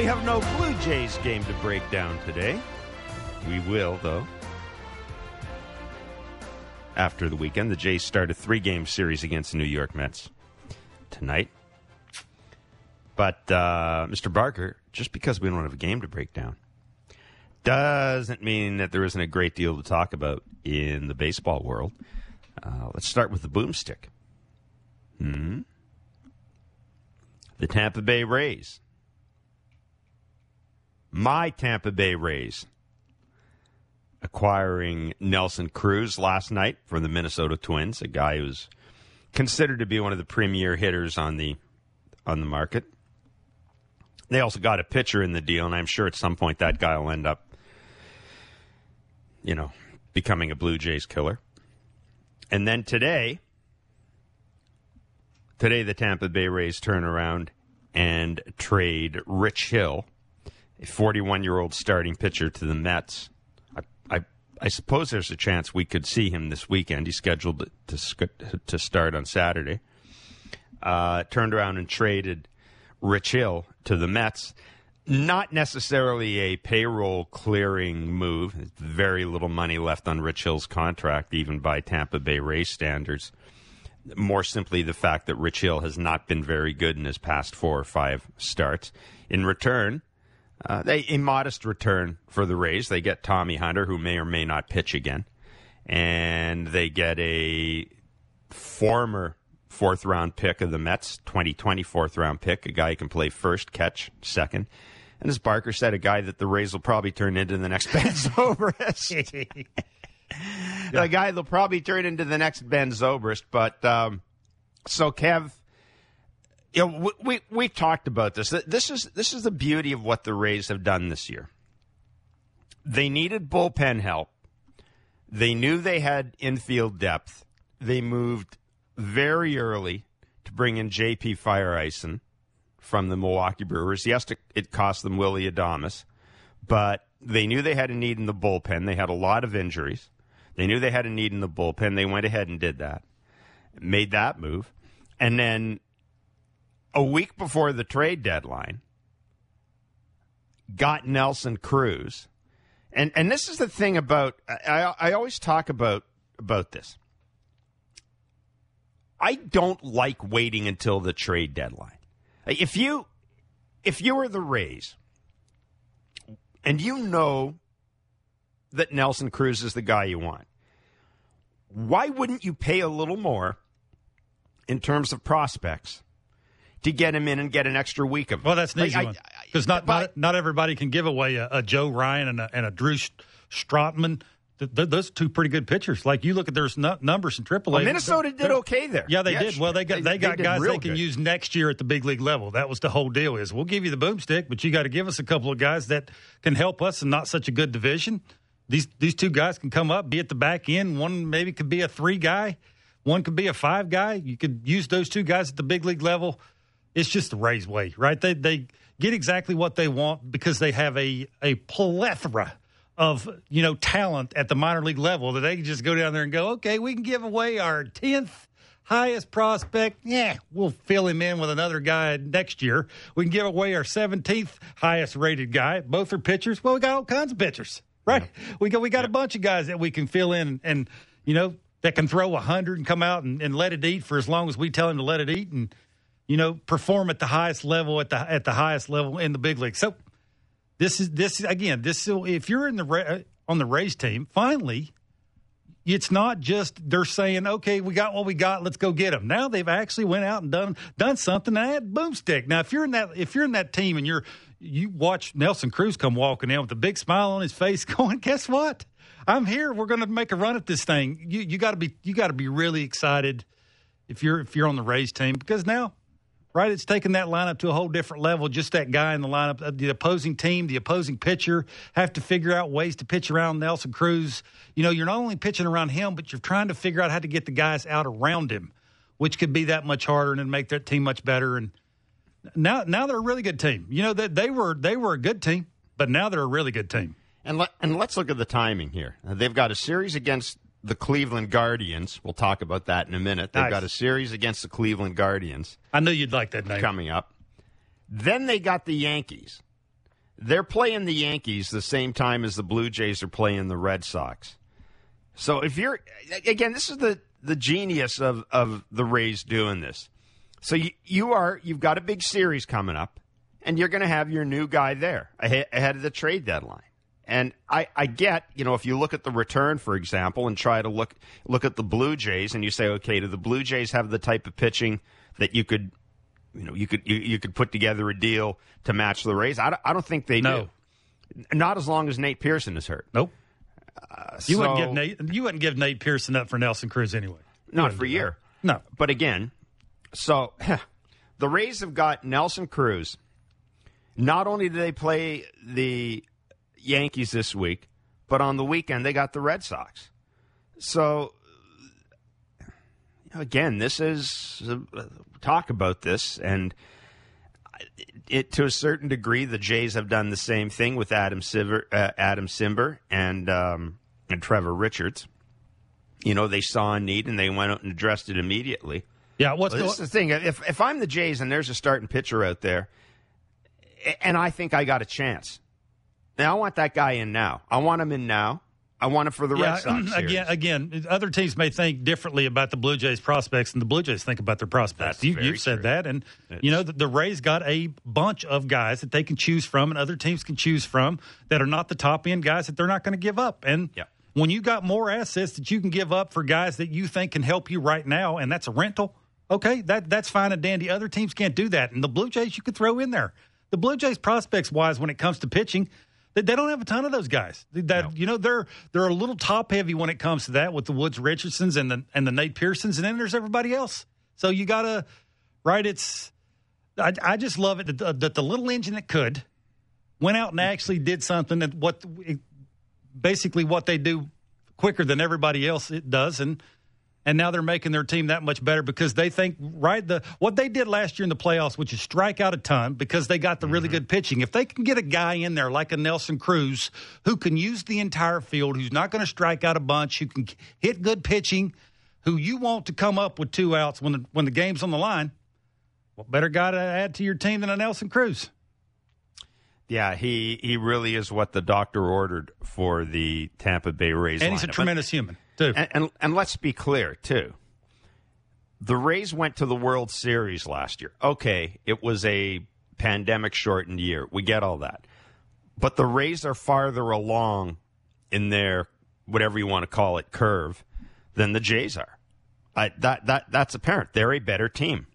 we have no Blue Jays game to break down today. We will, though. After the weekend, the Jays start a three game series against the New York Mets tonight. But, uh, Mr. Barker, just because we don't have a game to break down doesn't mean that there isn't a great deal to talk about in the baseball world. Uh, let's start with the boomstick. Hmm. The Tampa Bay Rays. My Tampa Bay Rays acquiring Nelson Cruz last night from the Minnesota Twins, a guy who's considered to be one of the premier hitters on the on the market. They also got a pitcher in the deal, and I'm sure at some point that guy will end up, you know, becoming a Blue Jays killer. And then today, today the Tampa Bay Rays turn around and trade Rich Hill, a 41 year old starting pitcher, to the Mets. I, I, I suppose there's a chance we could see him this weekend. He's scheduled to to start on Saturday. Uh, turned around and traded Rich Hill to the Mets. Not necessarily a payroll clearing move. Very little money left on Rich Hill's contract, even by Tampa Bay Rays standards. More simply, the fact that Rich Hill has not been very good in his past four or five starts. In return, uh, they a modest return for the Rays. They get Tommy Hunter, who may or may not pitch again, and they get a former fourth round pick of the Mets, 2020 fourth round pick, a guy who can play first, catch second. And as Barker said, a guy that the Rays will probably turn into the next Ben Zobrist. yeah. A guy they'll probably turn into the next Ben Zobrist. But um, so Kev, you know, we, we we talked about this. This is this is the beauty of what the Rays have done this year. They needed bullpen help. They knew they had infield depth. They moved very early to bring in J.P. Feyereisen from the Milwaukee Brewers. Yes, it cost them Willy Adames, but they knew they had a need in the bullpen. They had a lot of injuries. They knew they had a need in the bullpen. They went ahead and did that, made that move. And then a week before the trade deadline, got Nelson Cruz. And and this is the thing about I I always talk about about this. I don't like waiting until the trade deadline. If you if you were the Rays and you know that Nelson Cruz is the guy you want, why wouldn't you pay a little more in terms of prospects to get him in and get an extra week of? Well, that's an easy one because not, not not everybody can give away a, a Joe Ryan and a, and a Drew Strotman those two pretty good pitchers. Like you look at their numbers in AAA. Well, Minnesota did okay there. Yeah, they did. Well, they got they, they got they guys they can good. use next year at the big league level. That was the whole deal. Is we'll give you the boomstick, but you got to give us a couple of guys that can help us in not such a good division. These these two guys can come up, be at the back end. One maybe could be a three guy. One could be a five guy. You could use those two guys at the big league level. It's just the Rays way, right? They they get exactly what they want because they have a a plethora of you know talent at the minor league level that they can just go down there and go, okay, we can give away our tenth highest prospect. Yeah, we'll fill him in with another guy next year. We can give away our seventeenth highest rated guy. Both are pitchers. Well, we got all kinds of pitchers, right? Yeah. We got we got yeah. a bunch of guys that we can fill in, and, you know that can throw a hundred and come out and, and let it eat for as long as we tell him to let it eat, and you know perform at the highest level at the at the highest level in the big league. So this is this again. This if you're in the on the Rays team, finally, it's not just they're saying, "Okay, we got what we got. Let's go get them." Now they've actually went out and done done something and had boomstick. Now, if you're in that if you're in that team and you're you watch Nelson Cruz come walking in with a big smile on his face, going, "Guess what? I'm here. We're going to make a run at this thing." You you got to be you got to be really excited if you're if you're on the Rays team because now right? It's taken that lineup to a whole different level. Just that guy in the lineup, uh, the opposing team, the opposing pitcher have to figure out ways to pitch around Nelson Cruz. You know, you're not only pitching around him, but you're trying to figure out how to get the guys out around him, which could be that much harder and make that team much better. And now, now they're a really good team. You know that they were they were a good team, but now they're a really good team. And let, and let's look at the timing here. They've got a series against the Cleveland Guardians. We'll talk about that in a minute. They've nice. got a series against the Cleveland Guardians. I knew you'd like that name coming up. Then they got the Yankees. they're playing the Yankees the same time as the Blue Jays are playing the Red Sox. So if you're again, this is the the genius of of the Rays doing this. So you you are you've got a big series coming up, and you're going to have your new guy there ahead, ahead of the trade deadline. And I, I get, you know, if you look at the return, for example, and try to look look at the Blue Jays, and you say, okay, do the Blue Jays have the type of pitching that you could, you know, you could you, you could put together a deal to match the Rays? I don't, I don't think they no. do. Not as long as Nate Pearson is hurt. Nope. Uh, you so, wouldn't give Nate. You wouldn't give Nate Pearson up for Nelson Cruz anyway. Not for a year. No. But again, so the Rays have got Nelson Cruz. Not only do they play the Yankees this week, but on the weekend they got the Red Sox. So again, this is uh, talk about this, and it to a certain degree, the Jays have done the same thing with Adam Cimber, uh, Adam Cimber and um, and Trevor Richards. You know, they saw a need and they went out and addressed it immediately. Yeah, what's well, the thing? If if I'm the Jays and there's a starting pitcher out there, and I think I got a chance, now I want that guy in now. I want him in now. I want it for the yeah, Red Sox. Series. Again, again, other teams may think differently about the Blue Jays prospects than the Blue Jays think about their prospects. That's you, have said that, and it's, you know the, the Rays got a bunch of guys that they can choose from, and other teams can choose from that are not the top end guys that they're not going to give up. And yeah. when you got more assets that you can give up for guys that you think can help you right now, and that's a rental, okay, that that's fine and dandy. Other teams can't do that, and the Blue Jays you could throw in there. The Blue Jays prospects wise, when it comes to pitching they, they don't have a ton of those guys. That no. you know they're they're a little top heavy when it comes to that with the Woods Richardsons and the and the Nate Pearsons, and then there's everybody else. So you gotta right. It's I, I just love it that, that the little engine that could went out and actually did something that what basically what they do quicker than everybody else it does and and now they're making their team that much better because they think right the what they did last year in the playoffs, which is strike out a ton because they got the really mm-hmm. good pitching. If they can get a guy in there like a Nelson Cruz who can use the entire field, who's not going to strike out a bunch, who can hit good pitching, who you want to come up with two outs when the when the game's on the line, what better guy to add to your team than a Nelson Cruz? Yeah, he he really is what the doctor ordered for the Tampa Bay Rays. And he's a tremendous human too. And, and, and let's be clear too. The Rays went to the World Series last year. Okay, it was a pandemic shortened year. We get all that. But the Rays are farther along in their whatever you want to call it curve than the Jays are. I, that that that's apparent. They're a better team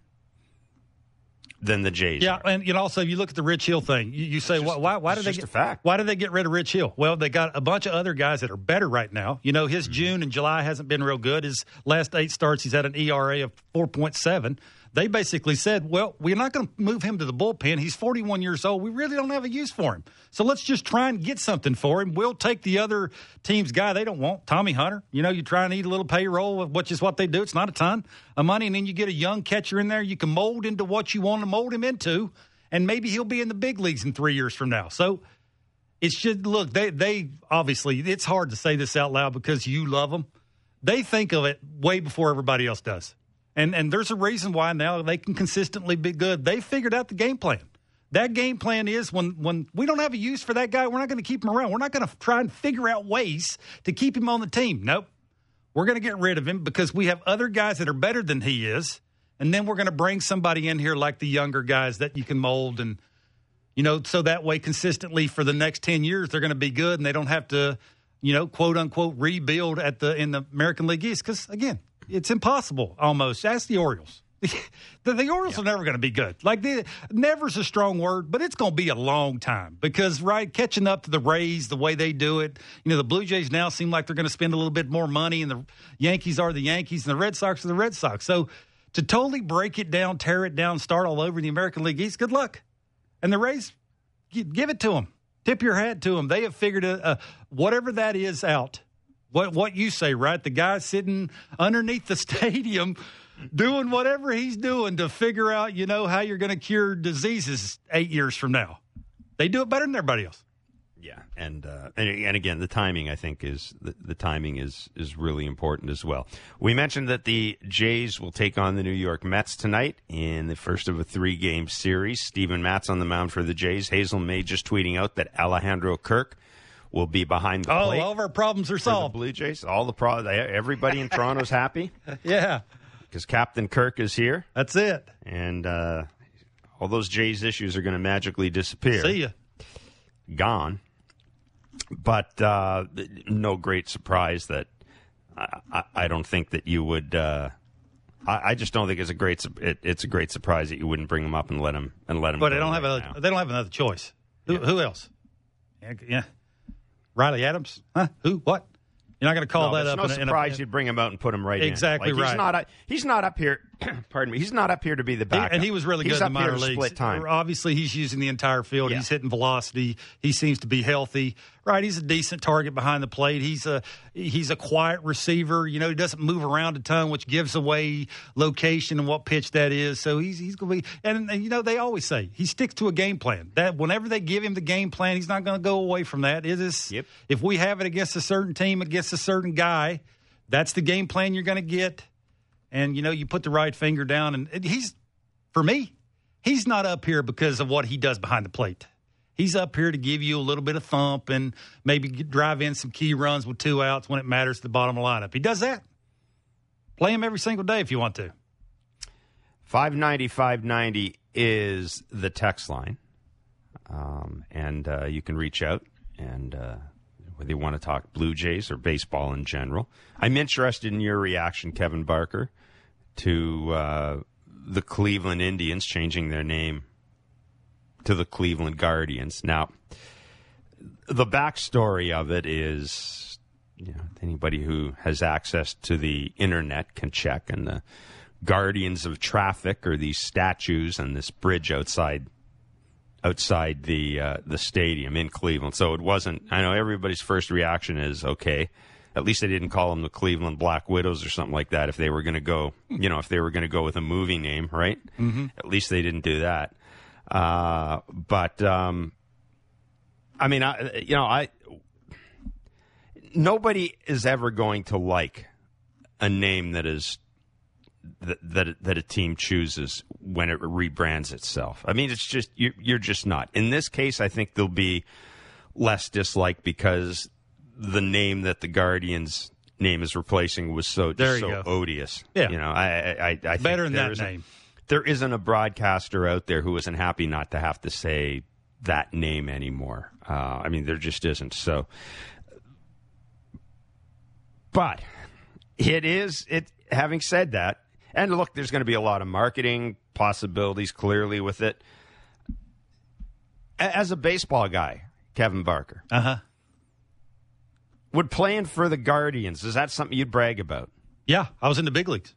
than the Jays. Yeah, are. and you know, also you look at the Rich Hill thing. You, you say, just, why, why, did they get why did they get rid of Rich Hill? Well, they got a bunch of other guys that are better right now. You know, his mm-hmm. June and July hasn't been real good. His last eight starts, he's had an ERA of four point seven they basically said, well, we're not going to move him to the bullpen. He's 41 years old. We really don't have a use for him. So let's just try and get something for him. We'll take the other team's guy they don't want, Tommy Hunter. You know, you try and eat a little payroll, which is what they do. It's not a ton of money. And then you get a young catcher in there you can mold into what you want to mold him into. And maybe he'll be in the big leagues in three years from now. So it's just, look, they, they obviously, it's hard to say this out loud because you love them. They think of it way before everybody else does. And and there's a reason why now they can consistently be good. They figured out the game plan. That game plan is when when we don't have a use for that guy, we're not going to keep him around. We're not going to try and figure out ways to keep him on the team. Nope. We're going to get rid of him because we have other guys that are better than he is. And then we're going to bring somebody in here like the younger guys that you can mold and you know, so that way consistently for the next 10 years they're going to be good and they don't have to, you know, quote unquote rebuild at the in the American League East cuz again, it's impossible almost. Ask the Orioles. the, the, Orioles yeah. are never going to be good. Like, the, never's a strong word, but it's going to be a long time because, right, catching up to the Rays, the way they do it, you know, the Blue Jays now seem like they're going to spend a little bit more money, and the Yankees are the Yankees, and the Red Sox are the Red Sox. So, to totally break it down, tear it down, start all over in the American League East, good luck. And the Rays, give it to them. Tip your hat to them. They have figured a, a, whatever that is out what what you say, right? The guy sitting underneath the stadium doing whatever he's doing to figure out, you know, how you're going to cure diseases eight years from now. They do it better than everybody else. Yeah, and, uh, and and again, the timing I think is the, the timing is is really important as well. We mentioned that the Jays will take on the New York Mets tonight in the first of a three game series. Steven Matz on the mound for the Jays. Hazel Mae just tweeting out that Alejandro Kirk will be behind the oh, plate. all of our problems are solved. Blue Jays, all the pro- everybody in Toronto's happy. Yeah, because Captain Kirk is here. That's it, and uh, all those Jays issues are going to magically disappear. See ya. Gone but uh, no great surprise that I, I, don't think that you would. Uh, I, I, just don't think it's a great. It, it's a great surprise that you wouldn't bring him up and let him and let him. But they don't right have a, they don't have another choice. Who, yeah. who else? Yeah, Riley Adams. Huh? Who? What? You're not going to call no, that up. No in surprise a, in you'd bring him out and put him right exactly in. Like, right. He's not. He's not up here. pardon me. He's not up here to be the backup. And he was really he's good in the minor leagues. Split time. Obviously, he's using the entire field. Yeah. He's hitting velocity. He seems to be healthy. Right. He's a decent target behind the plate. He's a he's a quiet receiver. You know, he doesn't move around a ton, which gives away location and what pitch that is. So he's he's going to be. And, and you know, they always say he sticks to a game plan. That whenever they give him the game plan, he's not going to go away from that. It is. Yep. If we have it against a certain team, against a certain guy, that's the game plan you're going to get and you know you put the right finger down and he's for me he's not up here because of what he does behind the plate. He's up here to give you a little bit of thump and maybe drive in some key runs with two outs when it matters to the bottom of the lineup. He does that. Play him every single day if you want to. 590 590 is the text line. Um, and uh, you can reach out and uh, whether you want to talk Blue Jays or baseball in general. I'm interested in your reaction, Kevin Barker, to uh, the Cleveland Indians changing their name to the Cleveland Guardians. Now, the backstory of it is, you know, anybody who has access to the internet can check, and the Guardians of Traffic are these statues and this bridge outside outside the uh, the stadium in Cleveland. So it wasn't. I know everybody's first reaction is okay. At least they didn't call them the Cleveland Black Widows or something like that. If they were going to go, you know, if they were going to go with a movie name, right? Mm-hmm. At least they didn't do that. Uh, but um, I mean, I, you know, I nobody is ever going to like a name that is that that, that a team chooses when it rebrands itself. I mean, it's just you're, you're just not. In this case, I think there'll be less dislike because the name that the Guardians name is replacing was so just so go. odious. Yeah, you know, I I, I better than that name. There isn't a broadcaster out there who isn't happy not to have to say that name anymore. Uh, I mean, there just isn't. So, but it is it. Having said that, and look, there's going to be a lot of marketing possibilities clearly with it. As a baseball guy, Kevin Barker, uh huh, would playing for the Guardians is that something you'd brag about? Yeah, I was in the big leagues.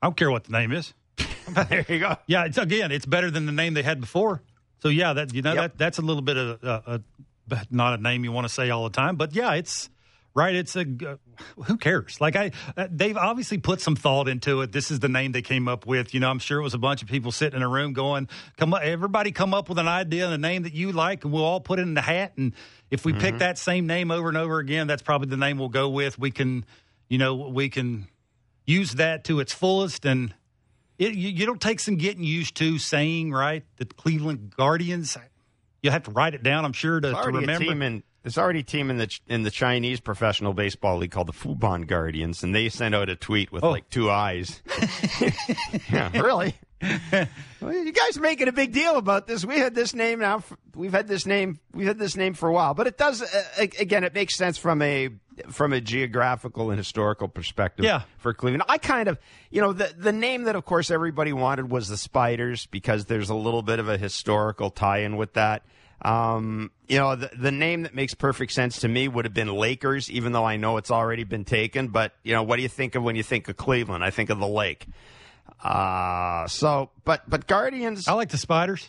I don't care what the name is. there you go. Yeah, it's again, it's better than the name they had before. So yeah, that you know yep. that that's a little bit of uh, a, not a name you want to say all the time, but yeah, it's right? It's a who cares? Like I, uh, they've obviously put some thought into it. This is the name they came up with. You know, I'm sure it was a bunch of people sitting in a room going, "Come, on, everybody, come up with an idea and a name that you like, and we'll all put it in the hat. And if we mm-hmm. pick that same name over and over again, that's probably the name we'll go with. We can, you know, we can use that to its fullest and." It, you, you don't take some getting used to saying right the Cleveland Guardians. You'll have to write it down. I'm sure to, to remember. There's already a team in the in the Chinese professional baseball league called the Fubon Guardians, and they sent out a tweet with oh. like two eyes. yeah, really? well, you guys are making a big deal about this. We had this name now. For, we've had this name. We've had this name for a while, but it does. Uh, again, it makes sense from a from a geographical and historical perspective. Yeah. for Cleveland, I kind of, you know, the the name that of course everybody wanted was the Spiders because there's a little bit of a historical tie-in with that. Um, you know, the, the name that makes perfect sense to me would have been Lakers, even though I know it's already been taken. But, you know, what do you think of when you think of Cleveland? I think of the lake. Uh, so, but, but Guardians. I like the Spiders.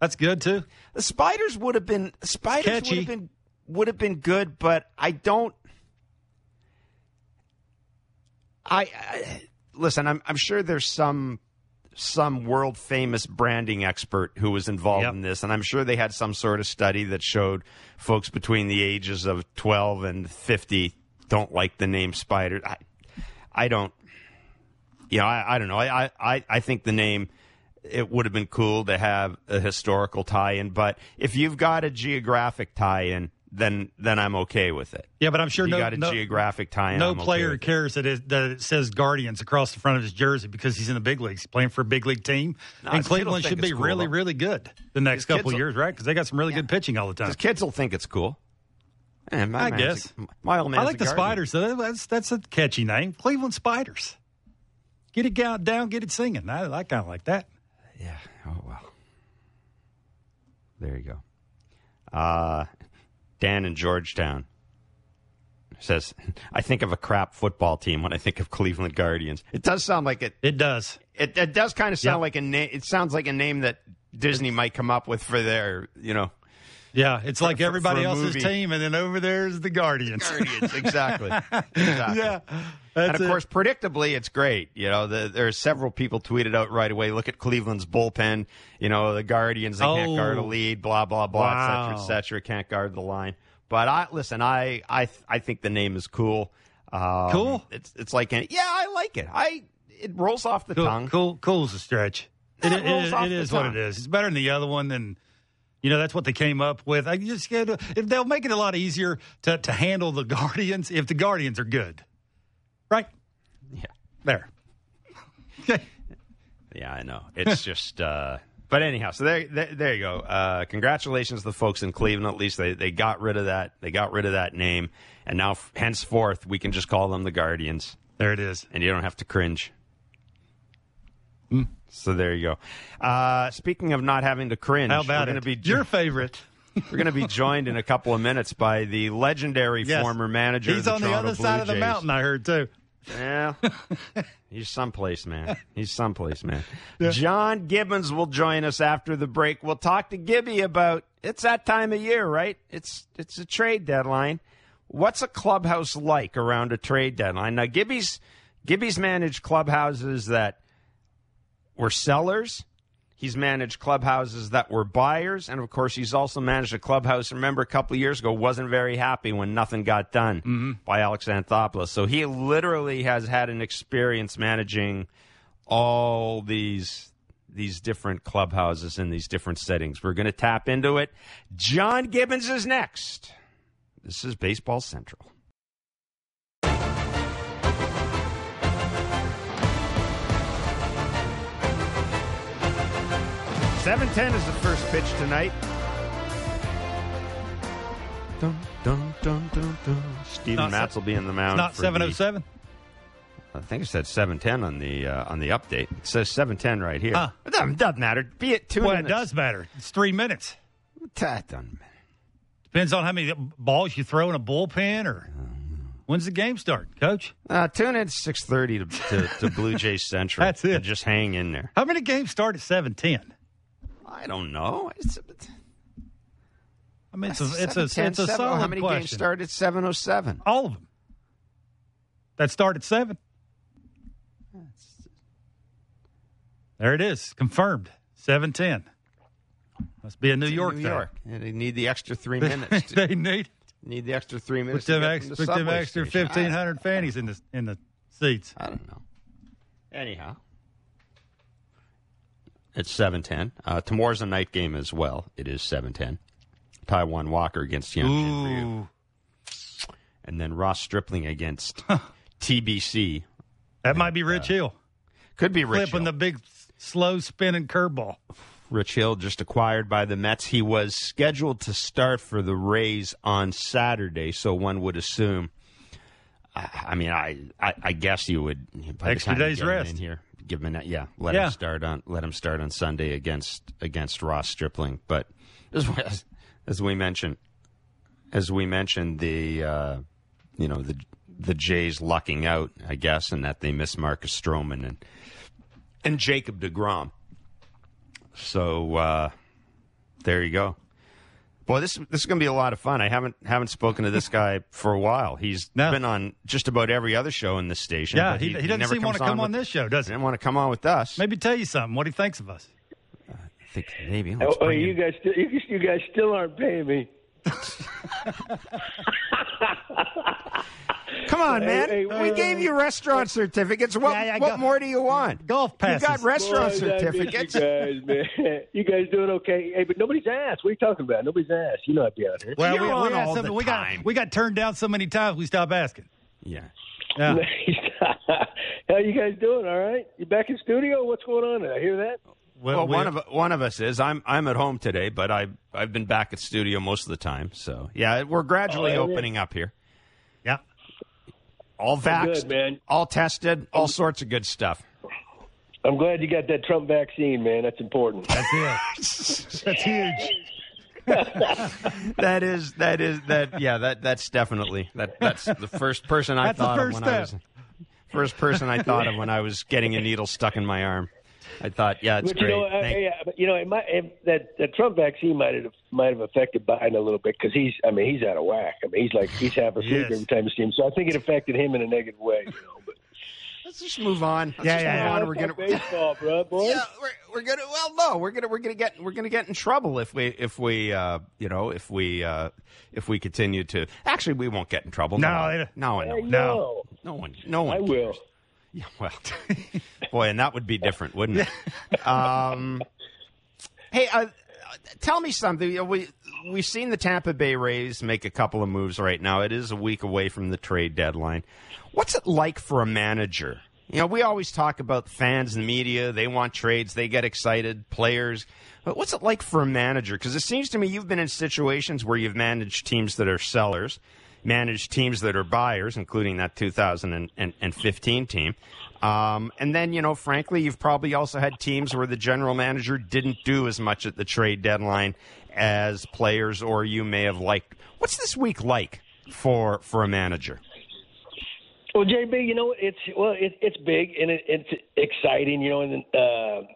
That's good too. The Spiders would have been, Spiders Catchy. would have been, would have been good, but I don't. I, I listen, I'm, I'm sure there's some some world famous branding expert who was involved yep. in this, and I'm sure they had some sort of study that showed folks between the ages of 12 and 50 don't like the name Spider. I, I don't. You know, I, I don't know. I, I, I think the name it would have been cool to have a historical tie-in, but if you've got a geographic tie-in, then then I'm okay with it. Yeah, but I'm sure you no, got a no, geographic tie-in. No I'm player okay cares that it, that it says Guardians across the front of his jersey because he's in the big leagues, he's playing for a big league team, no, and Cleveland should be cool, really, though. really good the next couple years, right? Because they got some really yeah. good pitching all the time. Kids will think it's cool. And I guess a, my old man. I like the Guardian. Spiders. That's that's a catchy name, Cleveland Spiders. Get it down, get it singing. I, I kind of like that. Yeah. Oh well. There you go. Uh, Dan in Georgetown says, "I think of a crap football team when I think of Cleveland Guardians." It does sound like it. It does. It, it does kind of sound yep. like a name. It sounds like a name that Disney might come up with for their, you know. Yeah, it's like for, everybody for else's movie. team, and then over there's the Guardians. Guardians, exactly. exactly. Yeah, and of it. course, predictably, it's great. You know, the, there are several people tweeted out right away. Look at Cleveland's bullpen. You know, the Guardians they oh. can't guard a Oh. lead. Blah blah blah, wow. et cetera, et cetera. Can't guard the line. But I listen. I I I think the name is cool. Um, cool. It's it's like an, yeah, I like it. I it rolls off the cool, tongue. Cool. Cool's a stretch. It, it, rolls it, off it the is tongue. what it is. It's better than the other one. And you know that's what they came up with. I just get if they'll make it a lot easier to to handle the Guardians if the Guardians are good, right? Yeah. There. Okay. Yeah, I know. It's just. uh but anyhow, so there, there, there you go. Uh, congratulations to the folks in Cleveland. At least they, they got rid of that. They got rid of that name, and now f- henceforth we can just call them the Guardians, There it is. and you don't have to cringe. Mm. So there you go. Uh, speaking of not having to cringe, How about we're it? to be Your favorite. we're going to be joined in a couple of minutes by the legendary Yes. former manager. He's of the on the other Blue side of the mountain. I heard too. Yeah. He's someplace, man. He's someplace, man. John Gibbons will join us after the break. We'll talk to Gibby about it's that time of year, right? It's it's a trade deadline. What's a clubhouse like around a trade deadline? Now Gibby's Gibby's managed clubhouses that were sellers. He's managed clubhouses that were buyers, and of course, he's also managed a clubhouse. Remember, a couple of years ago, wasn't very happy when nothing got done Mm-hmm. by Alex Anthopoulos. So he literally has had an experience managing all these these different clubhouses in these different settings. We're going to tap into it. John Gibbons is next. This is Baseball Central. 710 is the first pitch tonight. Dun, dun, dun, dun, dun. Steven Not Matz will be in the mound. It's not for seven oh the- I think it said 710 on the uh, on the update. It says 710 right here. Huh. It doesn't, doesn't matter. Be it two Well, it does matter. It's three minutes. That doesn't matter. Depends on how many balls you throw in a bullpen or when's the game start, Coach. Uh, tune in 6:30 to, to, to Blue Jays Central. That's it. And just hang in there. How many games start at seven ten? I don't know. It's, I mean, it's a it's a, 7:10, it's a seven- oh, solid How many question. games start at 7:07? All of them. That start at seven. There it is, confirmed. Seven ten. Must be a New It's York New thing. York. And they need the extra three minutes. To, they need need the extra three put minutes. them, ex, the put them subway extra station. fifteen hundred fannies in the in the seats. I don't know. Anyhow, it's seven ten. Uh, tomorrow's a night game as well. It is seven ten. Taijuan Walker against Hyunjin Ryu, and then Ross Stripling against TBC. that might be Rich Hill Could be Rich Hill. flipping Hill. the big slow spinning curveball. Rich Hill just acquired by the Mets. He was scheduled to start for the Rays on Saturday, so one would assume. I, I mean, I, I I guess you would Extra day's rest. in here. Give him a yeah. Let Yeah. him start on let him start on Sunday against against Ross Stripling. But as, we- as we mentioned, as we mentioned, the uh, you know the the Jays lucking out, I guess, and that they miss Marcus Stroman and and Jacob Degrom. So uh, there you go. Boy, this this is going to be a lot of fun. I haven't haven't spoken to this guy for a while. He's no. been on just about every other show in this station. Yeah, he, he, he, doesn't seem want to come on, with, this show, does he? Didn't want to come on with us. Maybe tell you something. What he thinks of us. I think maybe. Oh, oh you guys, still, you, you guys still aren't paying me. Come on, man. Hey, hey, we gave you restaurant certificates. What, yeah, yeah, what go, more do you want? Golf passes. You got restaurant Boy, certificates. You guys, man. You guys doing okay? Hey, but nobody's asked. What are you talking about? Nobody's asked. You know I'd be out here. Well, You're we, on we, all the we time. got we got turned down so many times we stopped asking. Yeah. Yeah. How you guys doing? All right. You back in studio? What's going on? Did I hear that? Well, well one of one of us is. I'm I'm at home today, but I I've been back at studio most of the time. So yeah, we're gradually oh, opening up here. All vaxxed, man. All tested, all sorts of good stuff. I'm glad you got that Trump vaccine, man. That's important. That's it. that's huge. that is that is that yeah that that's definitely that that's the first person I that's thought of when step. I was first person I thought of when I was getting a needle stuck in my arm. I thought, yeah, it's but, great. You know, uh, yeah, but, you know, it might, it, that that Trump vaccine might have might have affected Biden a little bit because he's, I mean, he's out of whack. I mean, he's like he's half asleep every time you see him. So I think it affected him in a negative way. You know, but. Let's just move on. Let's yeah, yeah, yeah. On. We're gonna baseball, bro, boy. Yeah, we're, we're gonna. Well, no, we're gonna we're gonna get we're gonna get in trouble if we if we uh, you know if we uh, if we continue to. Actually, we won't get in trouble. No, no, no, no, no, no one, no one. I cares. will. Yeah, well, boy, and that would be different, wouldn't it? Um, hey, uh, tell me something. We we've seen the Tampa Bay Rays make a couple of moves right now. It is a week away from the trade deadline. What's it like for a manager? You know, we always talk about fans and media. They want trades. They get excited. Players. But what's it like for a manager? Because it seems to me you've been in situations where you've managed teams that are sellers manage teams that are buyers, including that 2015 team. Um, and then, you know, frankly, you've probably also had teams where the general manager didn't do as much at the trade deadline as players or you may have liked. What's this week like for for a manager? Well, JB, you know, it's well, it, it's big and it, it's exciting, you know, and uh,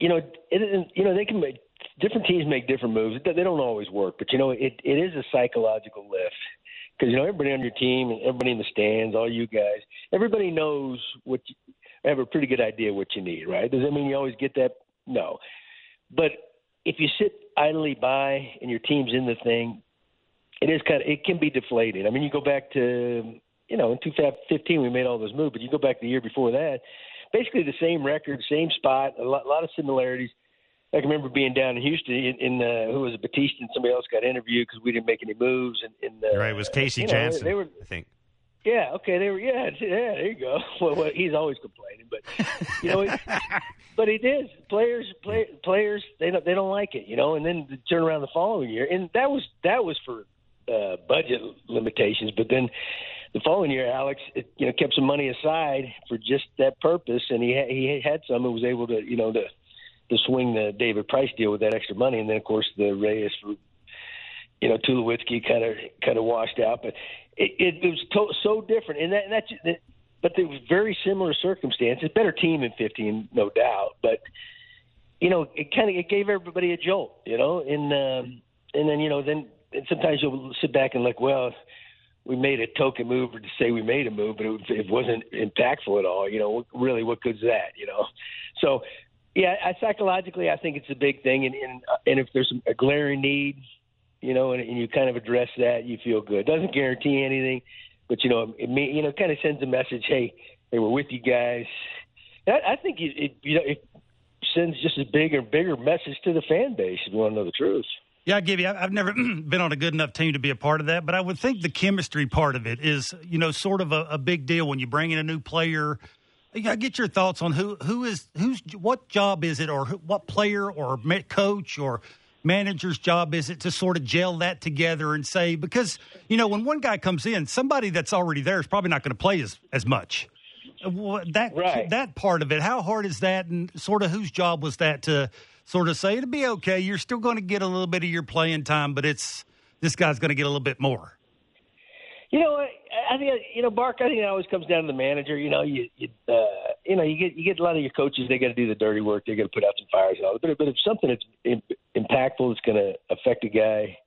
you know, it, you know, they can make different teams make different moves. They don't always work, but you know, it it is a psychological lift because you know everybody on your team and everybody in the stands, all you guys, everybody knows what you have a pretty good idea what you need, right? Does that mean you always get that? No, but if you sit idly by and your team's in the thing, it is kind of it can be deflated. I mean, you go back to you know in 2015 we made all those moves, but you go back the year before that, basically the same record, same spot, a lot, a lot of similarities I can remember being down in Houston in, in uh, who was it, Bautista and somebody else got interviewed because we didn't make any moves. And, and uh, right, it was Casey Janssen. Know, they were, I think. Yeah. Okay. They were. Yeah. Yeah. There you go. Well, well he's always complaining, but you know, it, but he did. Players, play, players, they don't they don't like it, you know. And then turn around the following year, and that was that was for uh, budget limitations. But then the following year, Alex, it, you know, kept some money aside for just that purpose, and he ha- he had some and was able to, you know, to to swing the David Price deal with that extra money, and then of course the Reyes you know Tulowitzki kind of kind of washed out, but it, it was to- so different, and that, and that, that but there was very similar circumstances. Better team in 15, no doubt, but you know it kind of it gave everybody a jolt, you know, and um, and then you know then and sometimes you'll sit back and like, well, we made a token move or to say we made a move, but it, it wasn't impactful at all. You know, really, what good's that? You know, so yeah, I, psychologically, I think it's a big thing, and and, uh, and if there's a glaring need, you know, and, and you kind of address that, you feel good. It Doesn't guarantee anything, but you know, it may, you know, kind of sends a message. Hey, they were with you guys. I, I think it, it you know it sends just a bigger, bigger message to the fan base. If you want to know the truth. Yeah, I give you. I've never been on a good enough team to be a part of that, but I would think the chemistry part of it is, you know, sort of a, a big deal when you bring in a new player I get your thoughts on who who is who's what job is it, or who, what player or coach or manager's job is it to sort of gel that together and say because you know when one guy comes in, somebody that's already there is probably not going to play as as much. That right. that part of it, how hard is that, and sort of whose job was that to sort of say it'll be okay. You're still going to get a little bit of your playing time, but it's this guy's going to get a little bit more. You know, I, I think you know, Bark. I think it always comes down to the manager. You know, you you, uh, you know, you get you get a lot of your coaches. They got to do the dirty work. They got to put out some fires and all. But but if something that's in, impactful that's going to affect a guy,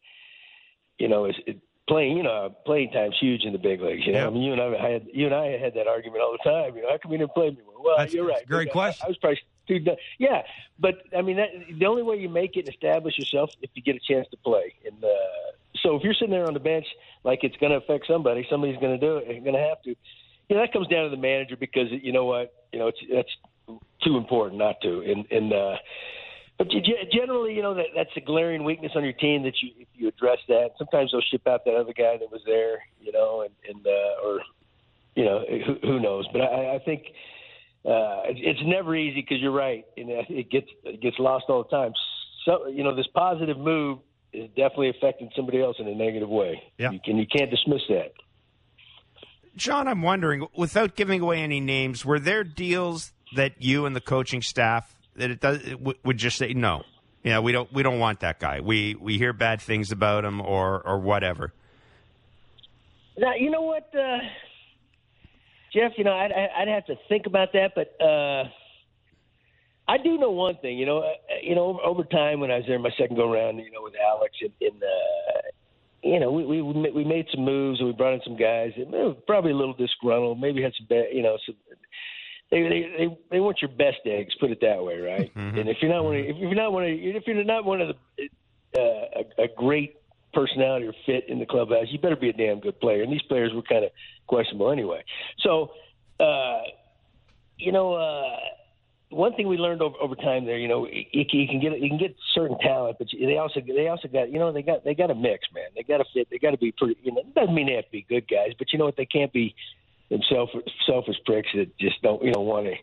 you know, is it, playing. You know, playing time's huge in the big leagues. You know, yeah. I mean, you and I had you and I had that argument all the time. You know, how come you didn't play me? Well, that's, you're right. great question. I, I was probably too. Yeah, but I mean, that, the only way you make it and establish yourself if you get a chance to play. And uh, so, if you're sitting there on the bench like it's going to affect somebody, somebody's going to do it. Going to have to. You know, that comes down to the manager because you know what, you know, it's that's too important not to. And and uh, but generally, you know that that's a glaring weakness on your team that you if you address that. Sometimes they'll ship out that other guy that was there, you know, and and uh, or you know who, who knows. But I, I think uh, it's never easy because you're right, and it gets it gets lost all the time. So you know this positive move is definitely affecting somebody else in a negative way. Yeah, you can you can't dismiss that. John, I'm wondering, without giving away any names, were there deals that you and the coaching staff that it does it w- would just say no. Yeah, we don't we don't want that guy. We we hear bad things about him or or whatever. Now you know what, uh, Jeff. You know I'd, I'd have to think about that, but uh, I do know one thing. You know, uh, you know over time when I was there my second go around, you know with Alex and, and uh, you know we we we made some moves and we brought in some guys. That probably a little disgruntled, maybe had some bad, you know some they, they they they want your best eggs. Put it that way, right? Mm-hmm. And if you're not one, of, if you're not one, of, if you're not one of the uh, a, a great personality or fit in the clubhouse, you better be a damn good player. And these players were kind of questionable anyway. So, uh, you know, uh, one thing we learned over, over time there, you know, you, you can get you can get certain talent, but they also they also got you know they got they got a mix, man. They got to fit. They got to be pretty. You know, it doesn't mean they have to be good guys, but you know what? They can't be them self, selfish pricks that just don't you know want to.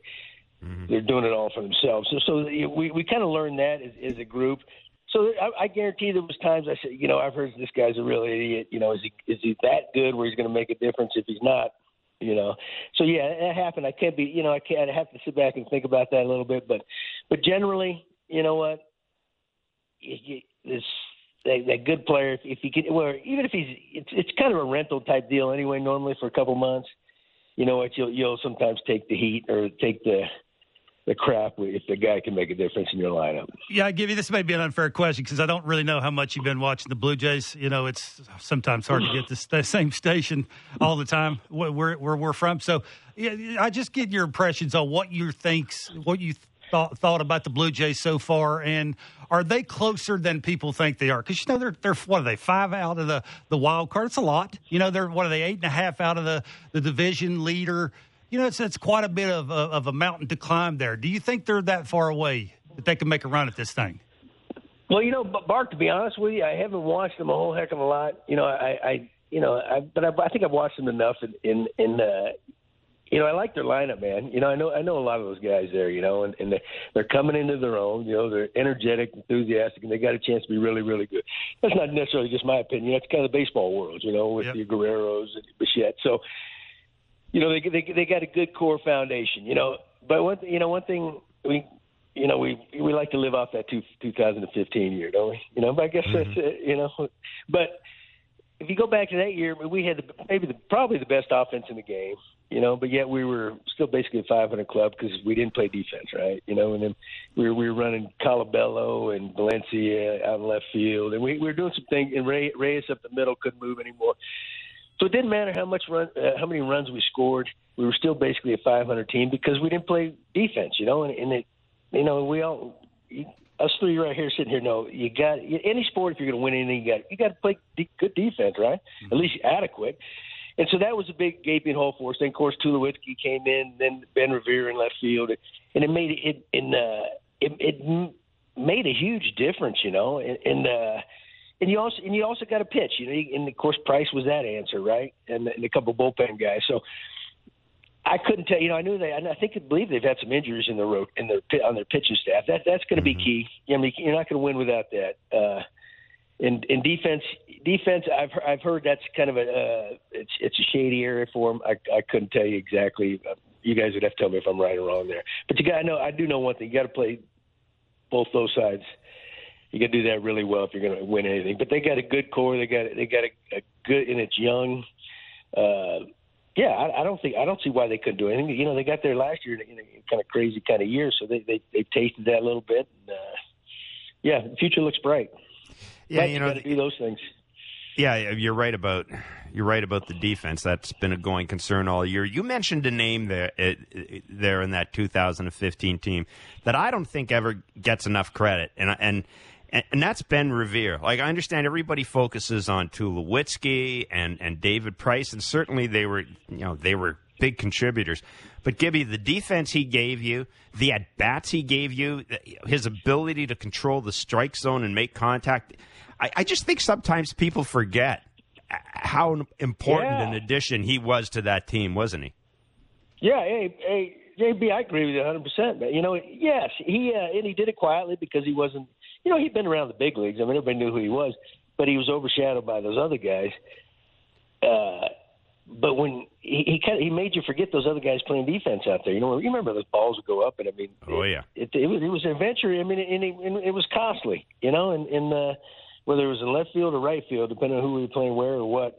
Mm-hmm. They're doing it all for themselves. So, so we we kind of learned that as, as a group. So I, I guarantee there was times I said, you know, I've heard this guy's a real idiot. You know, is he is he that good where he's going to make a difference? If he's not, you know. So yeah, it happened. I can't be, you know, I can't. I have to sit back and think about that a little bit. But but generally, you know what, this that, that good player, if he can, well, even if he's, it's it's kind of a rental type deal anyway. Normally for a couple months you know what? You'll you'll sometimes take the heat or take the the crap if the guy can make a difference in your lineup. Yeah, I give you this may be an unfair question because I don't really know how much you've been watching the Blue Jays. You know, it's sometimes hard to get this the same station all the time where, where we're from. So, yeah, I just get your impressions on what you thinks, what you thought, thought about the Blue Jays so far, and are they closer than people think they are? Because you know they're they're what are they five out of the the wild card? It's a lot. You know they're what are they eight and a half out of the the division leader? You know it's it's quite a bit of of, of a mountain to climb there. Do you think they're that far away that they can make a run at this thing? Well, you know, Bart. To be honest with you, I haven't watched them a whole heck of a lot. You know, I, I you know, I, but I, I think I've watched them enough in in, in uh, you know, I like their lineup, man. You know, I know I know a lot of those guys there. You know, and, and they, they're coming into their own. You know, they're energetic, enthusiastic, and they got a chance to be really, really good. That's not necessarily just my opinion. That's kind of the baseball world. You know, with yep. the Guerreros and Bichette. So, you know, they they they got a good core foundation. You know, but one you know one thing we you know, we we like to live off that two, 2015 year, don't we? You know, but I guess mm-hmm. that's it, you know. But if you go back to that year, we had the, maybe the, probably the best offense in the game you know, but yet we were still basically a 500 club because we didn't play defense, right? You know, and then we were, we were running Colabello and Valencia out in left field, and we, we were doing some things, and Ray, Reyes up the middle couldn't move anymore. So it didn't matter how much run, uh, how many runs we scored. We were still basically a 500 team because we didn't play defense, you know, and, and it, you know, we all, us three right here sitting here know you got any sport if you're going to win anything, you got you got to play de- good defense, right? Mm-hmm. At least adequate. And so that was a big gaping hole for us. Then, of course, Tulowitzki came in, then Ben Revere in left field, and it made it in uh, it, it made a huge difference, you know. And, and uh, and you also and you also got a pitch, you know. And of course, Price was that answer, right? And, and a couple bullpen guys. So I couldn't tell. You know, I knew they. I think I believe they've had some injuries in their in their on their pitching staff. That that's going to mm-hmm. be key. I mean, you're not going to win without that. Uh, in in defense, defense, I've I've heard that's kind of a uh, it's it's a shady area for them. I I couldn't tell you exactly. You guys would have to tell me if I'm right or wrong there. But you got to know. I do know one thing. You got to play both those sides. You got to do that really well if you're going to win anything. But they got a good core. They got they got a, a good and it's young. uh, yeah, I, I don't think I don't see why they couldn't do anything. You know, they got there last year in a, in a kind of crazy kind of year, so they they, they tasted that a little bit. And, uh, yeah, the future looks bright. Yeah, but you know, do those things. Yeah, you're right about you're right about the defense. That's been a going concern all year. You mentioned a name there there in that 2015 team that I don't think ever gets enough credit, and and and that's Ben Revere. Like I understand everybody focuses on Tulowitzki and and David Price, and certainly they were you know they were big contributors. But Gibby, the defense he gave you, the at bats he gave you, his ability to control the strike zone and make contact I, I just think sometimes people forget how important yeah. an addition he was to that team, wasn't he? Yeah, hey, hey, JB, I agree with you 100. percent You know, yes, he uh, and he did it quietly because he wasn't. You know, he'd been around the big leagues. I mean, everybody knew who he was, but he was overshadowed by those other guys. Uh, but when he he, kind of, he made you forget those other guys playing defense out there. You know, you remember those balls would go up, and I mean, oh yeah, it, it, it was it was an adventure. I mean, and it, and it was costly. You know, and and uh, whether it was in left field or right field, depending on who we were playing where or what.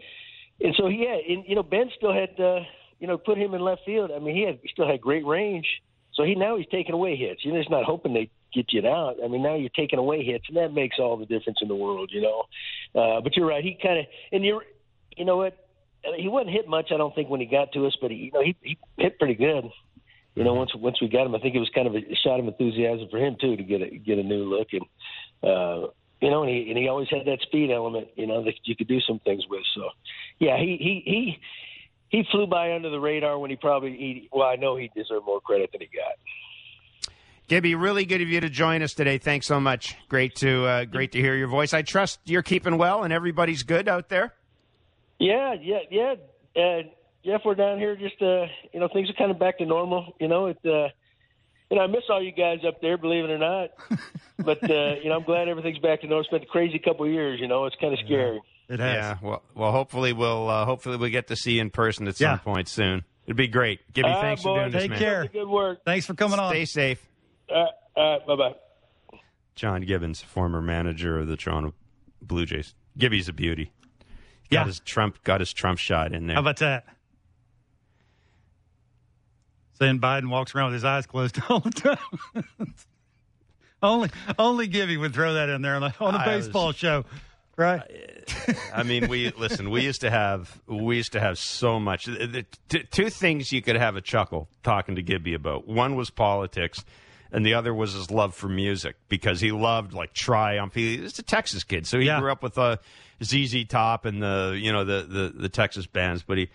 And so yeah, and you know Ben still had uh, you know put him in left field. I mean he had he still had great range. So he now he's taking away hits. You're just not hoping they get you out. I mean now you're taking away hits, and that makes all the difference in the world, you know. Uh, but you're right. He kind of and you're you know what he wasn't hit much I don't think when he got to us, but he you know he, he hit pretty good. You know, mm-hmm. once once we got him, I think it was kind of a shot of enthusiasm for him too to get a get a new look and. uh you know, and he and he always had that speed element, you know, that you could do some things with. So, yeah, he he he he flew by under the radar when he probably he, well, I know he deserved more credit than he got. Gibby, really good of you to join us today. Thanks so much. Great to uh, great to hear your voice. I trust you're keeping well and everybody's good out there. Yeah, yeah, yeah. Uh, Jeff, we're down here. Just uh, you know, things are kind of back to normal. You know, it. Uh, and I miss all you guys up there, believe it or not. but uh, you know, I'm glad everything's back to normal. It's been a crazy couple of years. You know, it's kind of scary. It has. Yeah. Well, well, hopefully we'll uh, hopefully we get to see you in person at some yeah. point soon. It'd be great. Gibby, uh, thanks boy, for doing this, Take man. care. Good work. Thanks for coming Stay on. Stay safe. Uh, uh, bye bye. John Gibbons, former manager of the Toronto Blue Jays. Gibby's a beauty. Got yeah. his Trump got his Trump shot in there. How about that? saying Biden walks around with his eyes closed all the time. only only Gibby would throw that in there on a, on a baseball was, show, right? I mean, we listen. We used to have we used to have so much. two things you could have a chuckle talking to Gibby about. One was politics, and the other was his love for music because he loved like Triumph. He was a Texas kid, so he yeah. grew up with a uh, ZZ Top and the you know the, the the Texas bands, but he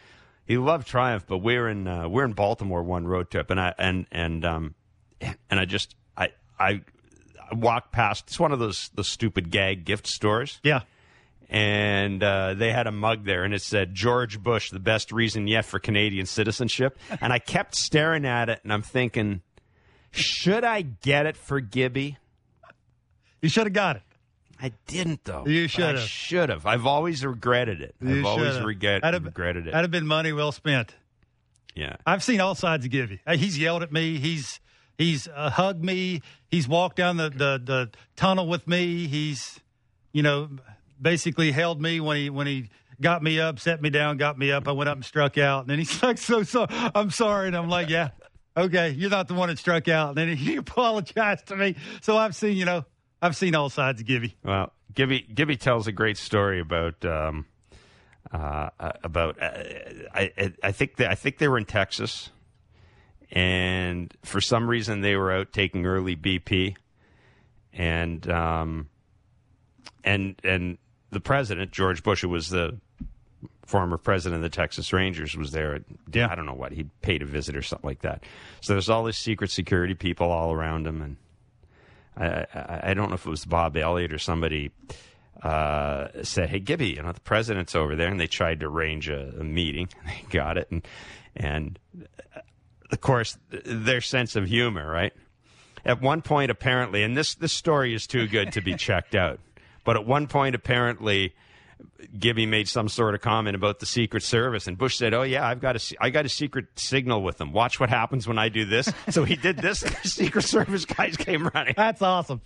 he loved Triumph, but we're in uh, we're in Baltimore one road trip, and I and and um and I just I I, I walked past. It's one of those the stupid gag gift stores. Yeah. And uh, they had a mug there, and it said George Bush, the best reason yet for Canadian citizenship. and I kept staring at it, and I'm thinking, should I get it for Gibby? You should have got it. I didn't though. You should have. Should have. I've always regretted it. You I've always regret, have, regretted it. That'd have been money well spent. Yeah. I've seen all sides of Gibby. Uh, he's yelled at me. He's he's uh, hugged me. He's walked down the, the, the tunnel with me. He's you know basically held me when he when he got me up, set me down, got me up. I went up and struck out. And then he's like, "So so, I'm sorry." And I'm like, "Yeah, okay, you're not the one that struck out." And then he apologized to me. So I've seen you know I've seen all sides of Gibby. Well, Gibby Gibby tells a great story about um, uh, about uh, I I think that I think they were in Texas, and for some reason they were out taking early BP, and um, and and the president George Bush, who was the former president of the Texas Rangers, was there. Yeah. I don't know what he paid a visit or something like that. So there's all these secret security people all around him, and I, I, don't know if it was Bob Elliott or somebody uh, said, "Hey, Gibby, you know the president's over there," and they tried to arrange a, a meeting. They got it, and and uh, of course their sense of humor, right? At one point, apparently, and this this story is too good to be checked out, but at one point, apparently Gibby made some sort of comment about the Secret Service, and Bush said, "Oh yeah, I've got a I got a secret signal with them. Watch what happens when I do this." So he did this. the Secret Service guys came running. That's awesome.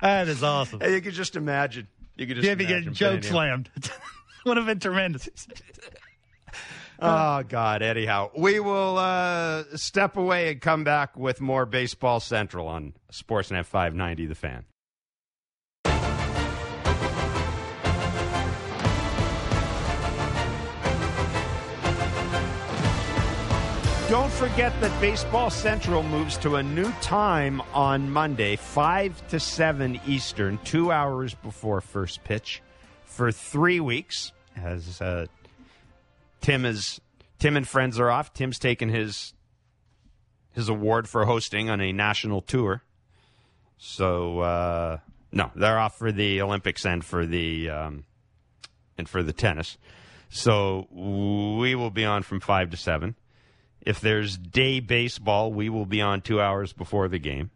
That is awesome. And you could just imagine. You could just Gibby getting joke slammed. Would have been tremendous. oh God! Anyhow, we will uh, step away and come back with more Baseball Central on Sportsnet 590. The Fan. Don't forget that Baseball Central moves to a new time on Monday, 5 to 7 Eastern, two hours before first pitch, for three weeks. As uh, Tim is, Tim and friends are off. Tim's taken his his award for hosting on a national tour. So uh, no, they're off for the Olympics and for the um, and for the tennis. So we will be on from five to seven. If there's day baseball, we will be on two hours before the game.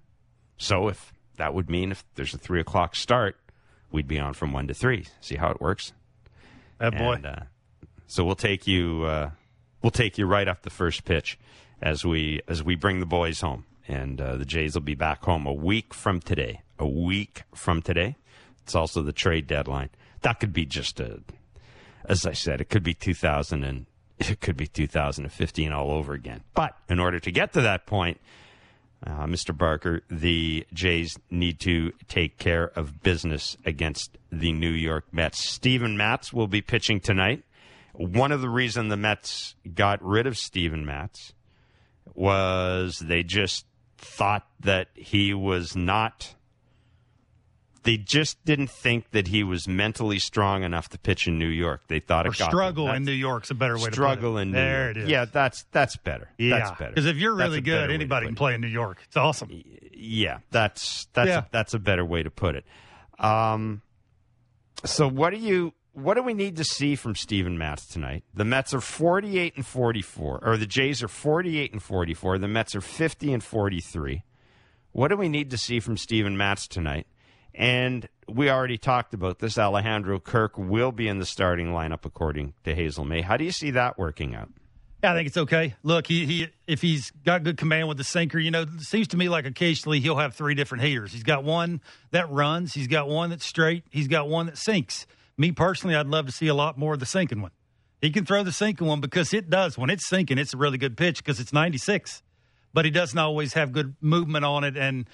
So if that would mean if there's a three o'clock start, we'd be on from one to three. See how it works? Oh boy! And, uh, so we'll take you. Uh, we'll take you right up the first pitch as we as we bring the boys home, and uh, the Jays will be back home a week from today. A week from today. It's also the trade deadline. That could be just a, as I said, it could be 2000 and it could be 2015 all over again. But in order to get to that point, uh, Mr. Barker, the Jays need to take care of business against the New York Mets. Steven Matz will be pitching tonight. One of the reasons the Mets got rid of Steven Matz was they just thought that he was not they just didn't think that he was mentally strong enough to pitch in New York. They thought or it got struggle in New York's a better way struggle to put it. in New there York. it is. Yeah, that's that's better. Yeah, that's better. Because if you're really good, anybody can play in New York. It's awesome. Yeah, that's that's yeah. A, that's a better way to put it. Um, so what do you what do we need to see from Steven Matz tonight? The Mets are 48 and 44, or the Jays are 48 and 44. The Mets are 50 and 43. What do we need to see from Steven Matz tonight? And we already talked about this. Alejandro Kirk will be in the starting lineup according to Hazel Mae. How do you see that working out? Yeah, I think it's okay. Look, he, he if he's got good command with the sinker, you know, it seems to me like occasionally he'll have three different heaters. He's got one that runs, he's got one that's straight, he's got one that sinks. Me personally, I'd love to see a lot more of the sinking one. He can throw the sinking one because it does. When it's sinking, it's a really good pitch because it's 96. But he doesn't always have good movement on it and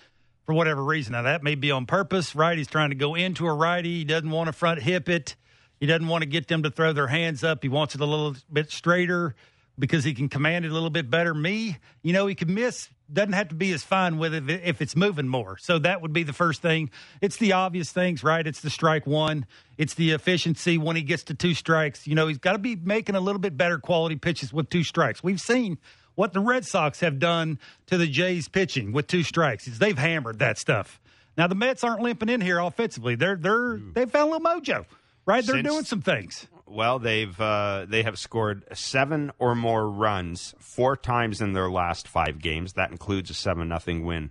for whatever reason. Now, that may be on purpose, right? He's trying to go into a righty. He doesn't want to front hip it. He doesn't want to get them to throw their hands up. He wants it a little bit straighter because he can command it a little bit better. Me, you know, he can miss. Doesn't have to be as fine with it if it's moving more. So that would be the first thing. It's the obvious things, right? It's the strike one. It's the efficiency when he gets to two strikes. You know, he's got to be making a little bit better quality pitches with two strikes. We've seen what the Red Sox have done to the Jays pitching with two strikes is they've hammered that stuff. Now the Mets aren't limping in here offensively. They're they're they've found a little mojo, right? They're Since, doing some things. Well, they've uh, they have scored seven or more runs four times in their last five games. That includes a seven nothing win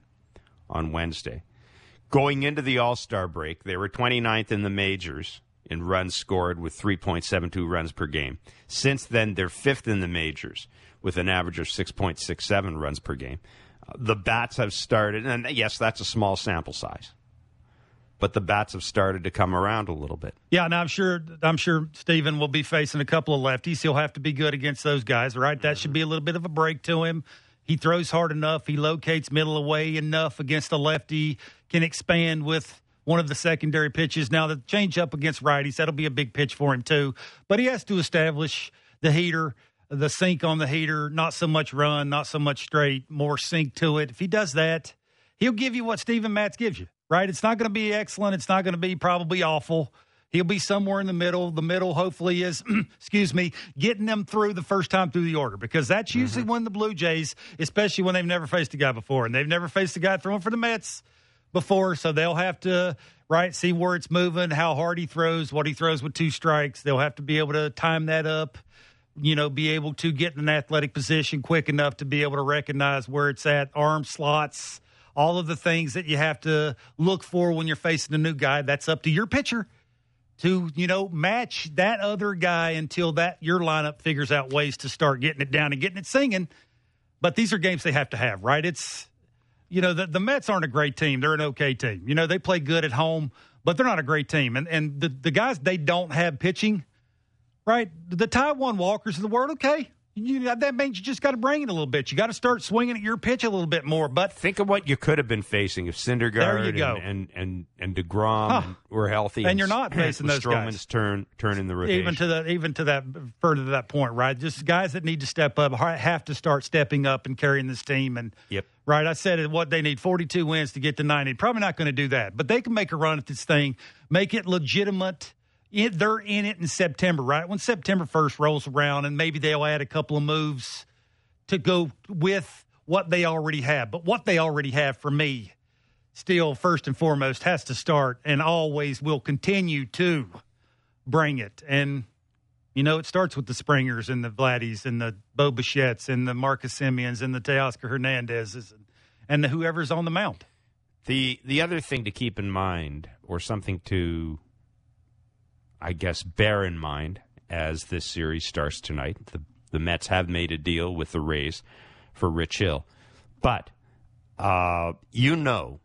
on Wednesday. Going into the All Star break, they were 29th in the majors in runs scored with 3.72 runs per game. Since then, they're fifth in the majors with an average of 6.67 runs per game. Uh, the bats have started, and yes, that's a small sample size, but the bats have started to come around a little bit. Yeah, and I'm sure I'm sure Steven will be facing a couple of lefties. He'll have to be good against those guys, right? That should be a little bit of a break to him. He throws hard enough. He locates middle away enough against a lefty. Can expand with one of the secondary pitches. Now the changeup against righties that'll be a big pitch for him too. But he has to establish the heater the sink on the heater, not so much run, not so much straight, more sink to it. If he does that, he'll give you what Steven Matz gives you, right? It's not going to be excellent. It's not going to be probably awful. He'll be somewhere in the middle. The middle, hopefully, is, excuse me, getting them through the first time through the order because that's mm-hmm. usually when the Blue Jays, especially when they've never faced a guy before, and they've never faced a guy throwing for the Mets before, so they'll have to right see where it's moving, how hard he throws, what he throws with two strikes. They'll have to be able to time that up you know, be able to get in an athletic position quick enough to be able to recognize where it's at, arm slots, all of the things that you have to look for when you're facing a new guy. That's up to your pitcher to, you know, match that other guy until that your lineup figures out ways to start getting it down and getting it singing. But these are games they have to have, right? It's you know, the, the Mets aren't a great team. They're an okay team. You know, they play good at home, but they're not a great team. And and the, the guys they don't have pitching right? The Taijuan Walkers of the world, okay. You, that means you just got to bring it a little bit. You got to start swinging at your pitch a little bit more. But think of what you could have been facing if Syndergaard and, and and and Degrom huh. were healthy, and, and you're not facing those Stroman's guys. turn turn in the rotation. Even to the even to that further to that point, right? Just guys that need to step up have to start stepping up and carrying this team. And yep, right. I said. What they need 42 wins to get to 90. Probably not going to do that, but they can make a run at this thing, make it legitimate it, they're in it in September, right? When September 1st rolls around, and maybe they'll add a couple of moves to go with what they already have. But what they already have for me, still, first and foremost, has to start and always will continue to bring it. And, you know, it starts with the Springers and the Vladdies and the Bo Bichette's and the Marcus Semiens and the Teoscar Hernandezes and, and the whoever's on the mount. The the other thing to keep in mind, or something to I guess, bear in mind as this series starts tonight. The, the Mets have made a deal with the Rays for Rich Hill. But uh, you know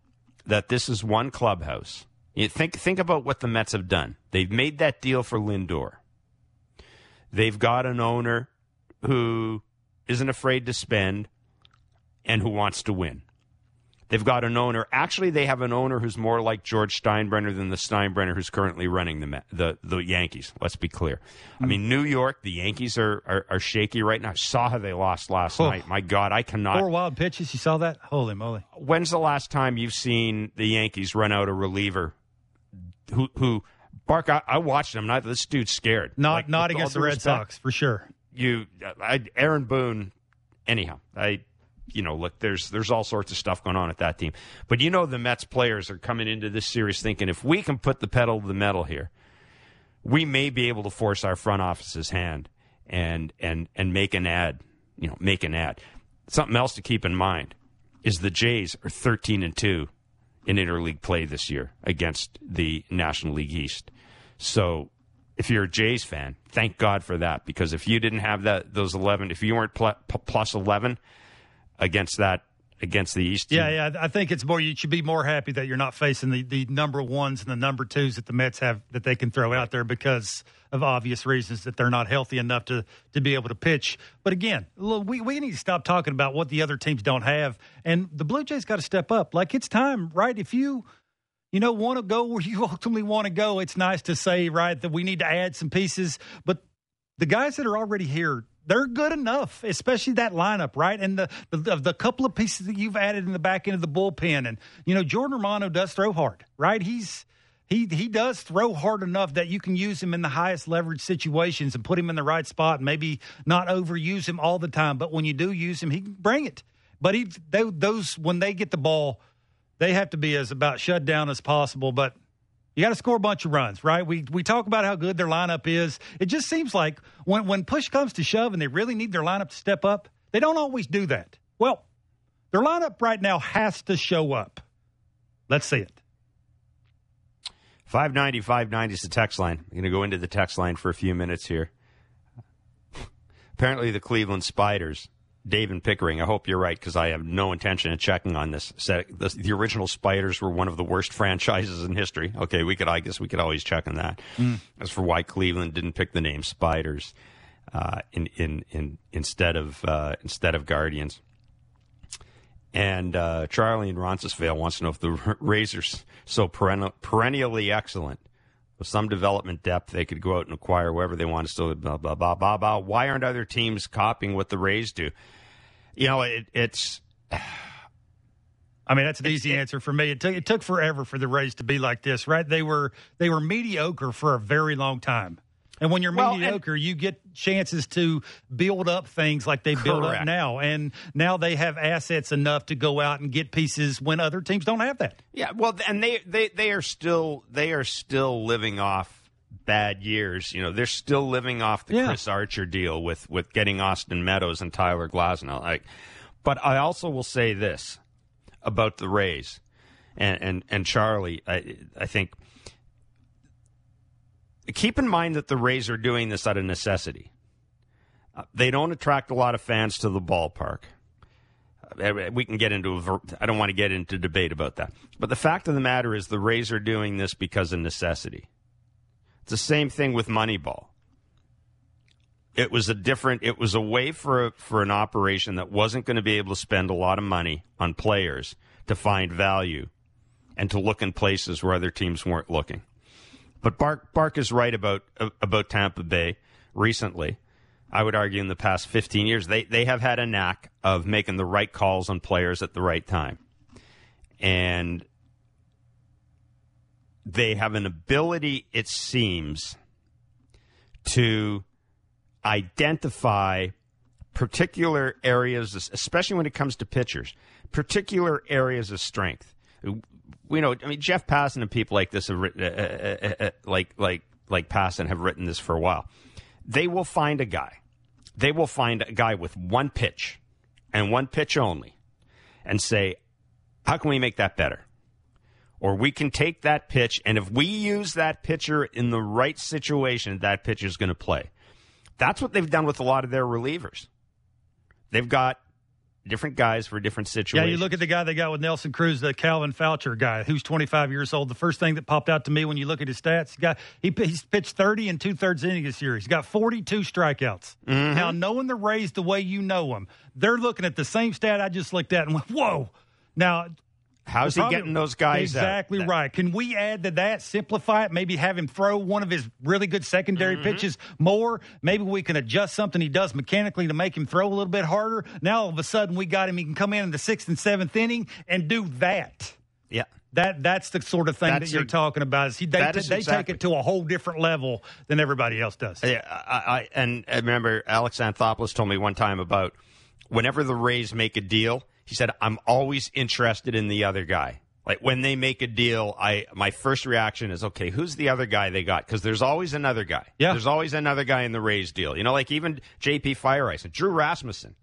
that this is one clubhouse. You think, think about what the Mets have done. They've made that deal for Lindor. They've got an owner who isn't afraid to spend and who wants to win. They've got an owner. Actually, they have an owner who's more like George Steinbrenner than the Steinbrenner who's currently running the the, the Yankees. Let's be clear. Mm-hmm. I mean, New York, the Yankees are, are, are shaky right now. I saw how they lost last oh. night. My God, I cannot. Four wild pitches. You saw that? Holy moly! When's the last time you've seen the Yankees run out a reliever who who Bark? I, I watched him. Not this dude's scared. Not like, not against the Red respect, Sox for sure. You, I, Aaron Boone. Anyhow, I you know, look, there's there's all sorts of stuff going on at that team. But you know, the Mets players are coming into this series thinking if we can put the pedal to the metal here, we may be able to force our front office's hand and and and make an ad. You know, make an ad. Something else to keep in mind is the Jays are 13 and two in interleague play this year against the National League East. So if you're a Jays fan, thank God for that because if you didn't have that those 11, if you weren't pl- plus 11 against that against the East. Yeah, yeah. I think it's more. You should be more happy that you're not facing the, the number ones and the number twos that the Mets have that they can throw out there because of obvious reasons that they're not healthy enough to to be able to pitch. But again, we we need to stop talking about what the other teams don't have, and the Blue Jays got to step up. Like it's time, right? If you you know want to go where you ultimately want to go, it's nice to say right that we need to add some pieces, but the guys that are already here they're good enough, especially that lineup, right? And the, the the couple of pieces that you've added in the back end of the bullpen, and you know Jordan Romano does throw hard, right? He's he he does throw hard enough that you can use him in the highest leverage situations and put him in the right spot, and maybe not overuse him all the time. But when you do use him, he can bring it. But he they, those when they get the ball, they have to be as about shut down as possible. But you got to score a bunch of runs, right? We we talk about how good their lineup is. It just seems like when when push comes to shove and they really need their lineup to step up, they don't always do that. Well, their lineup right now has to show up. Let's see it. 590 590 is the text line. I'm going to go into the text line for a few minutes here. Apparently, the Cleveland Spiders Dave and Pickering. I hope you're right because I have no intention of checking on this. The, the, original Spiders were one of the worst franchises in history. Okay, we could, I guess, we could always check on that. Mm. As for why Cleveland didn't pick the name Spiders uh, in, in, in, instead of uh, instead of Guardians. And uh, Charlie in Roncesvalles wants to know if the Razors so perennial, perennially excellent with some development depth, they could go out and acquire whoever they want to still blah blah blah blah blah. Why aren't other teams copying what the Rays do? You know, it, it's. I mean, that's an easy answer for me. It took it took forever for the Rays to be like this, right? They were they were mediocre for a very long time. And when you're well, mediocre, and, you get chances to build up things like they build up now. And now they have assets enough to go out and get pieces when other teams don't have that. Yeah, well, and they they they are still they are still living off bad years. You know, they're still living off the yeah. Chris Archer deal with with getting Austin Meadows and Tyler Glasnow. Like, but I also will say this about the Rays and and, and Charlie. I I think keep in mind that the Rays are doing this out of necessity. Uh, they don't attract a lot of fans to the ballpark. Uh, we can get into a, I don't want to get into debate about that. But the fact of the matter is the Rays are doing this because of necessity. It's the same thing with Moneyball. it was a different. It was a way for a, for an operation that wasn't going to be able to spend a lot of money on players to find value and to look in places where other teams weren't looking. But Bark Bark is right about about Tampa Bay recently. I would argue in the past 15 years they they have had a knack of making the right calls on players at the right time. And they have an ability it seems to identify particular areas especially when it comes to pitchers, particular areas of strength we know. I mean, Jeff Passan and people like this have written, uh, uh, uh, uh, like like like Passan have written this for a while. They will find a guy. They will find a guy with one pitch and one pitch only, and say, "How can we make that better?" Or we can take that pitch, and if we use that pitcher in the right situation, that pitcher is going to play. That's what they've done with a lot of their relievers. They've got different guys for different situations. Yeah, you look at the guy they got with Nelson Cruz, the Calvin Faucher guy, who's 25 years old. The first thing that popped out to me when you look at his stats, he got he, he's pitched 30 and two thirds innings this year. He's got 42 strikeouts. Mm-hmm. Now, knowing the Rays the way you know them, they're looking at the same stat I just looked at and went, "Whoa!" Now How's he getting those guys? Exactly out? right. Can we add to that, simplify it, maybe have him throw one of his really good secondary mm-hmm. pitches more? Maybe we can adjust something he does mechanically to make him throw a little bit harder. Now all of a sudden we got him. He can come in in the sixth and seventh inning and do that. Yeah. That that's the sort of thing that's that you're a, talking about. Is he, they, is they exactly. take it to a whole different level than everybody else does. Yeah, I, I, and I remember Alex Anthopoulos told me one time about whenever the Rays make a deal, he said, "I'm always interested in the other guy." like when they make a deal, I my first reaction is okay, who's the other guy they got? Because there's always another guy. Yeah, there's always another guy in the Rays deal. You know, like even J.P. Feyereisen Drew Rasmussen.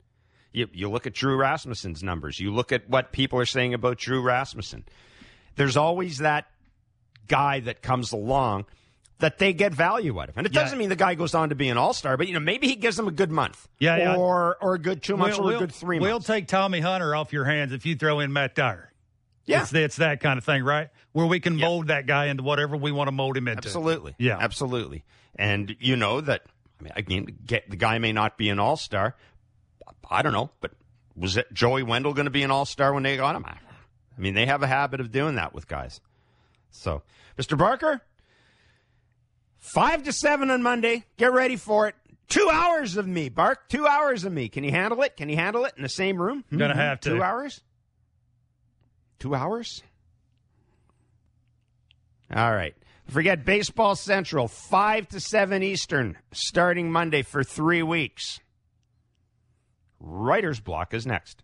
You you look at Drew Rasmussen's numbers. You look at what people are saying about Drew Rasmussen. There's always that guy that comes along that they get value out of. And it doesn't mean the guy goes on to be an all star, but you know, maybe he gives them a good month. Yeah, yeah. Or or a good two months we'll, or a good 3 we'll months. We'll take Tommy Hunter off your hands if you throw in Matt Dyer. Yeah. It's, it's that kind of thing, right? Where we can mold that guy into whatever we want to mold him into. Absolutely. Yeah. Absolutely. And you know that, I mean, again, get, the guy may not be an all star. I don't know, but was it Joey Wendle going to be an all star when they got him? I mean, they have a habit of doing that with guys. So, Mr. Barker, five to seven on Monday. Get ready for it. Two hours of me, Bark. Two hours of me. Can you handle it? Can you handle it in the same room? I'm gonna hmm? have to. Two hours. Two hours? All right. Forget Baseball Central, 5 to 7 Eastern, starting Monday for three weeks. Writer's Block is next.